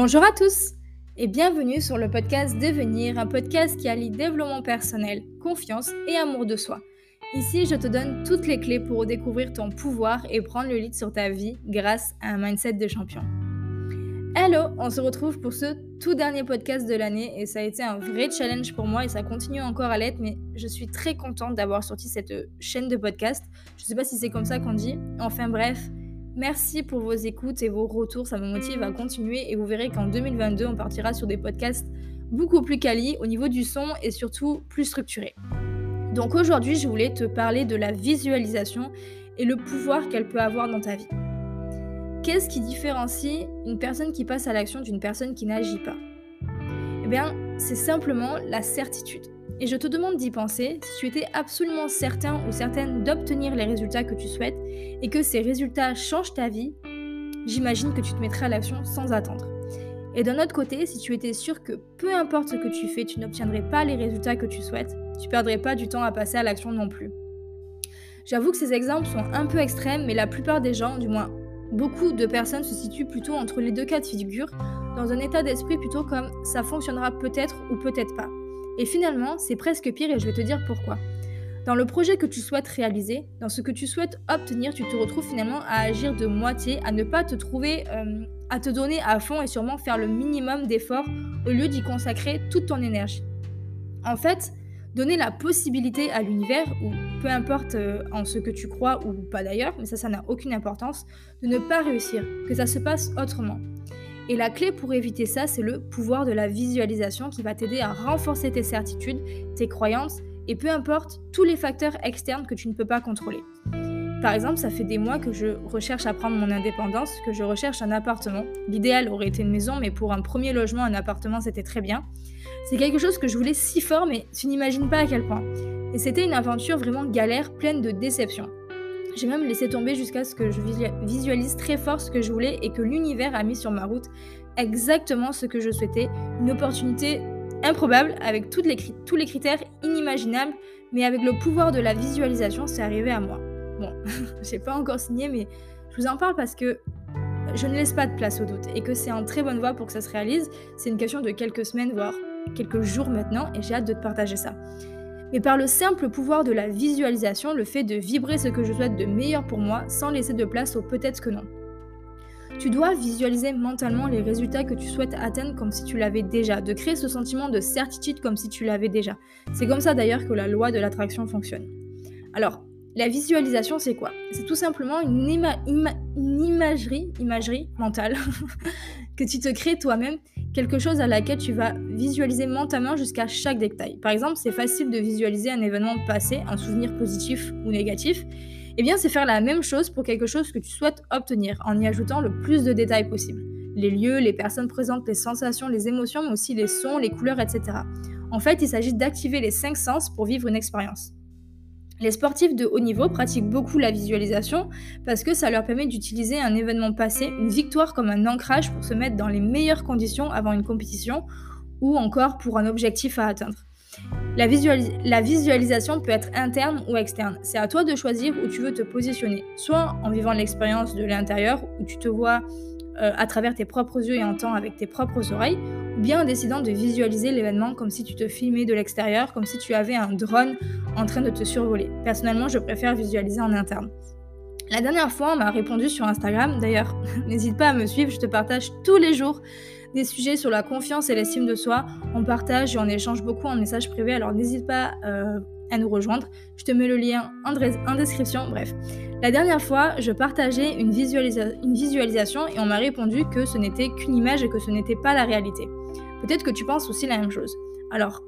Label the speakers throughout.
Speaker 1: Bonjour à tous et bienvenue sur le podcast Devenir, un podcast qui allie développement personnel, confiance et amour de soi. Ici, je te donne toutes les clés pour découvrir ton pouvoir et prendre le lead sur ta vie grâce à un mindset de champion. Hello, on se retrouve pour ce tout dernier podcast de l'année et ça a été un vrai challenge pour moi et ça continue encore à l'être, mais je suis très contente d'avoir sorti cette chaîne de podcast. Je sais pas si c'est comme ça qu'on dit. Enfin bref, merci pour vos écoutes et vos retours, ça me motive à continuer et vous verrez qu'en 2022, on partira sur des podcasts beaucoup plus quali au niveau du son et surtout plus structurés. Donc aujourd'hui, je voulais te parler de la visualisation et le pouvoir qu'elle peut avoir dans ta vie. Qu'est-ce qui différencie une personne qui passe à l'action d'une personne qui n'agit pas? Eh bien, c'est simplement la certitude. Et je te demande d'y penser si tu étais absolument certain ou certaine d'obtenir les résultats que tu souhaites et que ces résultats changent ta vie, j'imagine que tu te mettrais à l'action sans attendre. Et d'un autre côté, si tu étais sûr que peu importe ce que tu fais, tu n'obtiendrais pas les résultats que tu souhaites, tu perdrais pas du temps à passer à l'action non plus. J'avoue que ces exemples sont un peu extrêmes, mais la plupart des gens, du moins beaucoup de personnes, se situent plutôt entre les deux cas de figure, dans un état d'esprit plutôt comme ça fonctionnera peut-être ou peut-être pas. Et finalement, c'est presque pire et je vais te dire pourquoi. Dans le projet que tu souhaites réaliser, dans ce que tu souhaites obtenir, tu te retrouves finalement à agir de moitié, à ne pas te trouver, euh, à te donner à fond et sûrement faire le minimum d'efforts au lieu d'y consacrer toute ton énergie. En fait, donner la possibilité à l'univers, ou peu importe euh, en ce que tu crois ou pas d'ailleurs, mais ça, ça n'a aucune importance, de ne pas réussir, que ça se passe autrement. Et la clé pour éviter ça, c'est le pouvoir de la visualisation qui va t'aider à renforcer tes certitudes, tes croyances, et peu importe tous les facteurs externes que tu ne peux pas contrôler. Par exemple, ça fait des mois que je recherche à prendre mon indépendance, que je recherche un appartement. L'idéal aurait été une maison, mais pour un premier logement, un appartement, c'était très bien. C'est quelque chose que je voulais si fort, mais tu n'imagines pas à quel point. Et c'était une aventure vraiment galère, pleine de déceptions. J'ai même laissé tomber jusqu'à ce que je visualise très fort ce que je voulais et que l'univers a mis sur ma route exactement ce que je souhaitais. Une opportunité improbable avec tous les critères inimaginables, mais avec le pouvoir de la visualisation, c'est arrivé à moi. Bon, j'ai pas encore signé, mais je vous en parle parce que je ne laisse pas de place au doute et que c'est en très bonne voie pour que ça se réalise. C'est une question de quelques semaines, voire quelques jours maintenant et j'ai hâte de te partager ça. Mais par le simple pouvoir de la visualisation, le fait de vibrer ce que je souhaite de meilleur pour moi sans laisser de place au peut-être que non. Tu dois visualiser mentalement les résultats que tu souhaites atteindre comme si tu l'avais déjà, de créer ce sentiment de certitude comme si tu l'avais déjà. C'est comme ça d'ailleurs que la loi de l'attraction fonctionne. Alors, la visualisation, c'est quoi? C'est tout simplement une, imagerie, imagerie mentale que tu te crées toi-même quelque chose à laquelle tu vas visualiser mentalement jusqu'à chaque détail. Par exemple, c'est facile de visualiser un événement passé, un souvenir positif ou négatif. Eh bien, c'est faire la même chose pour quelque chose que tu souhaites obtenir, en y ajoutant le plus de détails possible. Les lieux, les personnes présentes, les sensations, les émotions, mais aussi les sons, les couleurs, etc. En fait, il s'agit d'activer les cinq sens pour vivre une expérience. Les sportifs de haut niveau pratiquent beaucoup la visualisation parce que ça leur permet d'utiliser un événement passé, une victoire comme un ancrage pour se mettre dans les meilleures conditions avant une compétition ou encore pour un objectif à atteindre. La, visualisation peut être interne ou externe. C'est à toi de choisir où tu veux te positionner, soit en vivant l'expérience de l'intérieur où tu te vois euh, à travers tes propres yeux et entends avec tes propres oreilles, ou bien en décidant de visualiser l'événement comme si tu te filmais de l'extérieur, comme si tu avais un drone en train de te survoler. Personnellement, je préfère visualiser en interne. La dernière fois, on m'a répondu sur Instagram, d'ailleurs, n'hésite pas à me suivre, je te partage tous les jours des sujets sur la confiance et l'estime de soi. On partage et on échange beaucoup en message privé, alors n'hésite pas euh, à nous rejoindre. Je te mets le lien en, description. Bref, la dernière fois, je partageais une, une visualisation et on m'a répondu que ce n'était qu'une image et que ce n'était pas la réalité. Peut-être que tu penses aussi la même chose. Alors,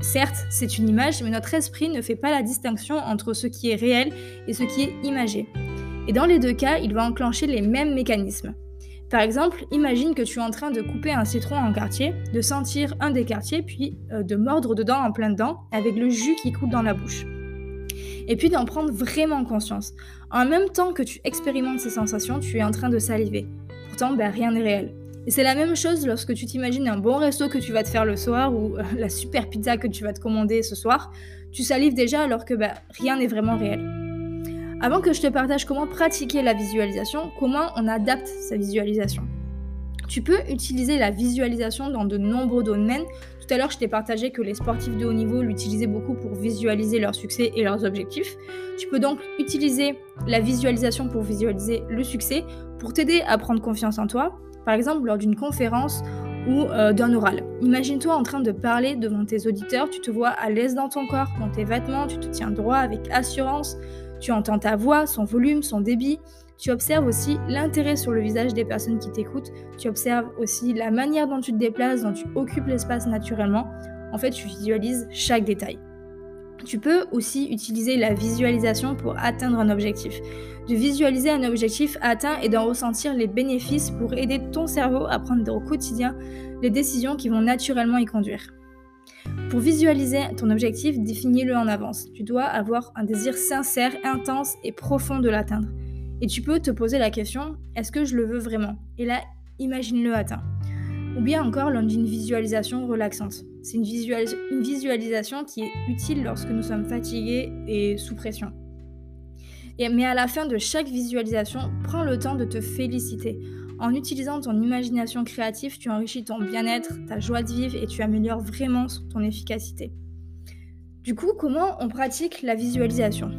Speaker 1: certes, c'est une image, mais notre esprit ne fait pas la distinction entre ce qui est réel et ce qui est imagé. Et dans les deux cas, il va enclencher les mêmes mécanismes. Par exemple, imagine que tu es en train de couper un citron en quartier, de sentir un des quartiers, puis euh, de mordre dedans en plein dedans, avec le jus qui coule dans la bouche. Et puis d'en prendre vraiment conscience. En même temps que tu expérimentes ces sensations, tu es en train de saliver. Pourtant, ben, rien n'est réel. Et c'est la même chose lorsque tu t'imagines un bon resto que tu vas te faire le soir ou euh, la super pizza que tu vas te commander ce soir. Tu salives déjà alors que ben, rien n'est vraiment réel. Avant que je te partage comment pratiquer la visualisation, comment on adapte sa visualisation. Tu peux utiliser la visualisation dans de nombreux domaines. Tout à l'heure, je t'ai partagé que les sportifs de haut niveau l'utilisaient beaucoup pour visualiser leur succès et leurs objectifs. Tu peux donc utiliser la visualisation pour visualiser le succès, pour t'aider à prendre confiance en toi, par exemple lors d'une conférence ou euh, d'un oral. Imagine-toi en train de parler devant tes auditeurs, tu te vois à l'aise dans ton corps, dans tes vêtements, tu te tiens droit avec assurance, tu entends ta voix, son volume, son débit, tu observes aussi l'intérêt sur le visage des personnes qui t'écoutent. Tu observes aussi la manière dont tu te déplaces, dont tu occupes l'espace naturellement. En fait, tu visualises chaque détail. Tu peux aussi utiliser la visualisation pour atteindre un objectif. De visualiser un objectif atteint et d'en ressentir les bénéfices pour aider ton cerveau à prendre au quotidien les décisions qui vont naturellement y conduire. Pour visualiser ton objectif, définis-le en avance. Tu dois avoir un désir sincère, intense et profond de l'atteindre. Et tu peux te poser la question, est-ce que je le veux vraiment? Et là, imagine-le atteint. Ou bien encore lors d'une visualisation relaxante. C'est une, visualisation qui est utile lorsque nous sommes fatigués et sous pression. Mais à la fin de chaque visualisation, prends le temps de te féliciter. En utilisant ton imagination créative, tu enrichis ton bien-être, ta joie de vivre et tu améliores vraiment ton efficacité. Du coup, comment on pratique la visualisation?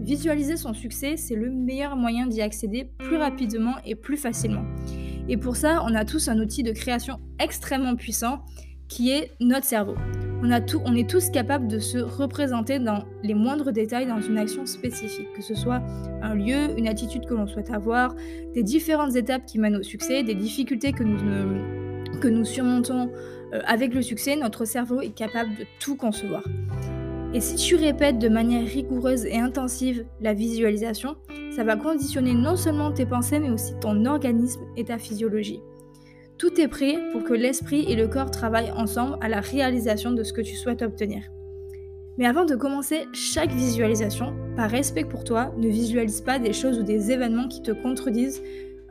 Speaker 1: Visualiser son succès, c'est le meilleur moyen d'y accéder plus rapidement et plus facilement. Et pour ça, on a tous un outil de création extrêmement puissant qui est notre cerveau. On, a tout, on est tous capables de se représenter dans les moindres détails dans une action spécifique, que ce soit un lieu, une attitude que l'on souhaite avoir, des différentes étapes qui mènent au succès, des difficultés que nous, que nous surmontons euh, avec le succès, notre cerveau est capable de tout concevoir. Et si tu répètes de manière rigoureuse et intensive la visualisation, ça va conditionner non seulement tes pensées, mais aussi ton organisme et ta physiologie. Tout est prêt pour que l'esprit et le corps travaillent ensemble à la réalisation de ce que tu souhaites obtenir. Mais avant de commencer chaque visualisation, par respect pour toi, ne visualise pas des choses ou des événements qui te contredisent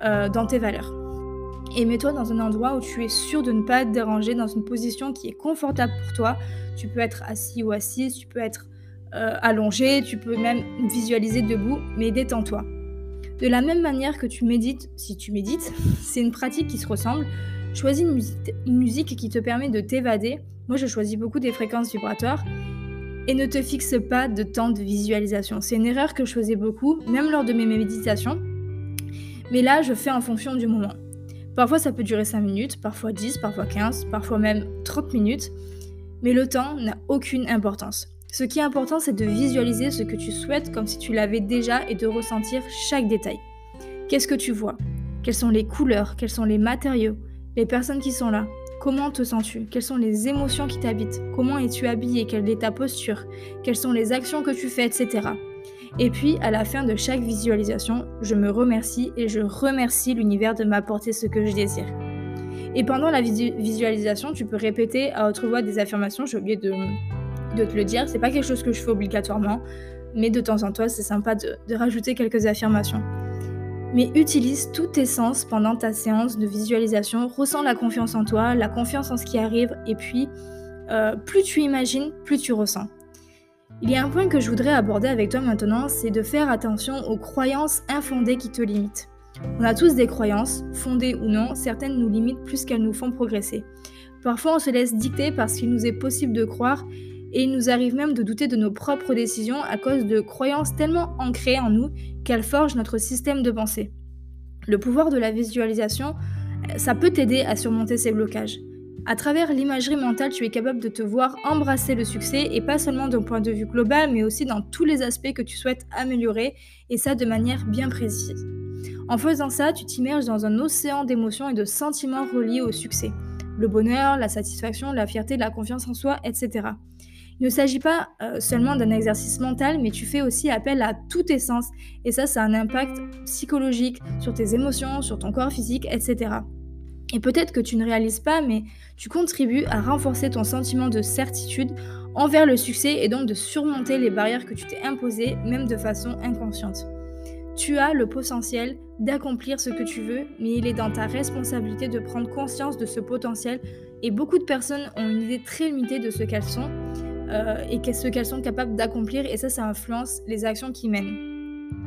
Speaker 1: euh, dans tes valeurs. Et mets-toi dans un endroit où tu es sûr de ne pas être dérangé, dans une position qui est confortable pour toi, tu peux être assis ou assise, tu peux être euh, allongé, tu peux même visualiser debout, mais détends-toi. De la même manière que tu médites, si tu médites, c'est une pratique qui se ressemble. Choisis une musique, une musique qui te permet de t'évader. Moi, je choisis beaucoup des fréquences vibratoires. Et ne te fixe pas de temps de visualisation. C'est une erreur que je faisais beaucoup, même lors de mes méditations. Mais là, je fais en fonction du moment. Parfois, ça peut durer 5 minutes, parfois 10, parfois 15, parfois même 30 minutes mais le temps n'a aucune importance. Ce qui est important, c'est de visualiser ce que tu souhaites comme si tu l'avais déjà et de ressentir chaque détail. Qu'est-ce que tu vois? Quelles sont les couleurs? Quels sont les matériaux? Les personnes qui sont là? Comment te sens-tu? Quelles sont les émotions qui t'habitent? Comment es-tu habillé? Quelle est ta posture? Quelles sont les actions que tu fais, etc. Et puis, à la fin de chaque visualisation, je me remercie et je remercie l'univers de m'apporter ce que je désire. Et pendant la visualisation, tu peux répéter à haute voix des affirmations. J'ai oublié de, te le dire. C'est pas quelque chose que je fais obligatoirement, mais de temps en temps, c'est sympa de, rajouter quelques affirmations. Mais utilise tous tes sens pendant ta séance de visualisation. Ressens la confiance en toi, la confiance en ce qui arrive, et puis euh, plus tu imagines, plus tu ressens. Il y a un point que je voudrais aborder avec toi maintenant, c'est de faire attention aux croyances infondées qui te limitent. On a tous des croyances, fondées ou non, certaines nous limitent plus qu'elles nous font progresser. Parfois on se laisse dicter parce qu'il nous est possible de croire et il nous arrive même de douter de nos propres décisions à cause de croyances tellement ancrées en nous qu'elles forgent notre système de pensée. Le pouvoir de la visualisation, ça peut t'aider à surmonter ces blocages. À travers l'imagerie mentale, tu es capable de te voir embrasser le succès et pas seulement d'un point de vue global, mais aussi dans tous les aspects que tu souhaites améliorer et ça de manière bien précise. En faisant ça, tu t'immerges dans un océan d'émotions et de sentiments reliés au succès. Le bonheur, la satisfaction, la fierté, la confiance en soi, etc. Il ne s'agit pas euh, seulement d'un exercice mental, mais tu fais aussi appel à tous tes sens. Et ça, ça a un impact psychologique sur tes émotions, sur ton corps physique, etc. Et peut-être que tu ne réalises pas, mais tu contribues à renforcer ton sentiment de certitude envers le succès et donc de surmonter les barrières que tu t'es imposées, même de façon inconsciente. Tu as le potentiel d'accomplir ce que tu veux, mais il est dans ta responsabilité de prendre conscience de ce potentiel. Et beaucoup de personnes ont une idée très limitée de ce qu'elles sont euh, et ce qu'elles sont capables d'accomplir, et ça, ça influence les actions qu'ils mènent.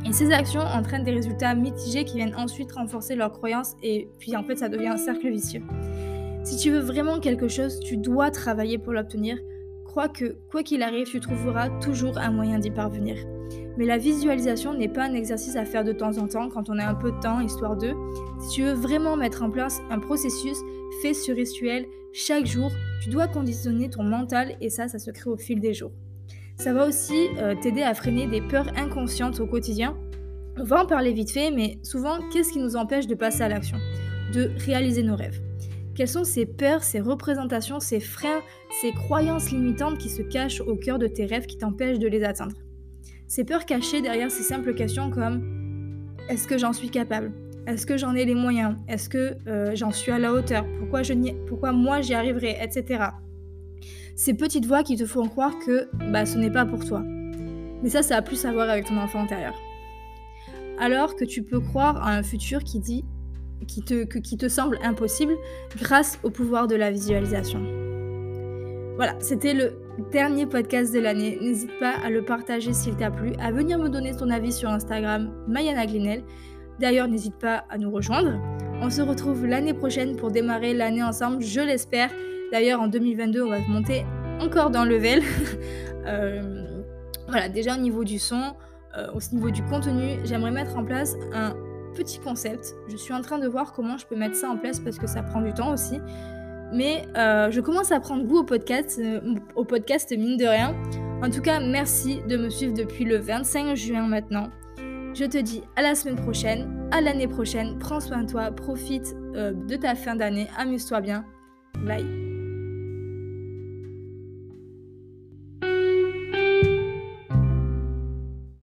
Speaker 1: Et ces actions entraînent des résultats mitigés qui viennent ensuite renforcer leurs croyances et puis en fait ça devient un cercle vicieux. Si tu veux vraiment quelque chose, tu dois travailler pour l'obtenir. Crois que quoi qu'il arrive, tu trouveras toujours un moyen d'y parvenir. Mais la visualisation n'est pas un exercice à faire de temps en temps quand on a un peu de temps, histoire de. Si tu veux vraiment mettre en place un processus, fais ce rituel chaque jour. Tu dois conditionner ton mental et ça, ça se crée au fil des jours. Ça va aussi euh, t'aider à freiner des peurs inconscientes au quotidien. On va en parler vite fait, mais souvent, qu'est-ce qui nous empêche de passer à l'action De réaliser nos rêves? Quelles sont ces peurs, ces représentations, ces freins, ces croyances limitantes qui se cachent au cœur de tes rêves qui t'empêchent de les atteindre? Ces peurs cachées derrière ces simples questions comme est-ce que j'en suis capable? Est-ce que j'en ai les moyens? Est-ce que euh, j'en suis à la hauteur? Pourquoi, je pourquoi moi j'y arriverai? Etc ces petites voix qui te font croire que bah, ce n'est pas pour toi. Mais ça, ça a plus à voir avec ton enfant intérieur. Alors que tu peux croire à un futur qui dit, qui te, te semble impossible grâce au pouvoir de la visualisation. Voilà, c'était le dernier podcast de l'année. N'hésite pas à le partager s'il t'a plu, à venir me donner ton avis sur Instagram, Mayana Glinel. D'ailleurs, n'hésite pas à nous rejoindre. On se retrouve l'année prochaine pour démarrer l'année ensemble, je l'espère. D'ailleurs, en 2022, on va monter encore dans le level. Euh, voilà, déjà au niveau du son, euh, au niveau du contenu, j'aimerais mettre en place un petit concept. Je suis en train de voir comment je peux mettre ça en place parce que ça prend du temps aussi. Mais euh, je commence à prendre goût au podcast, au podcast mine de rien. En tout cas, merci de me suivre depuis le 25 juin maintenant. Je te dis à la semaine prochaine, à l'année prochaine. Prends soin de toi, profite de ta fin d'année, amuse-toi bien. Bye.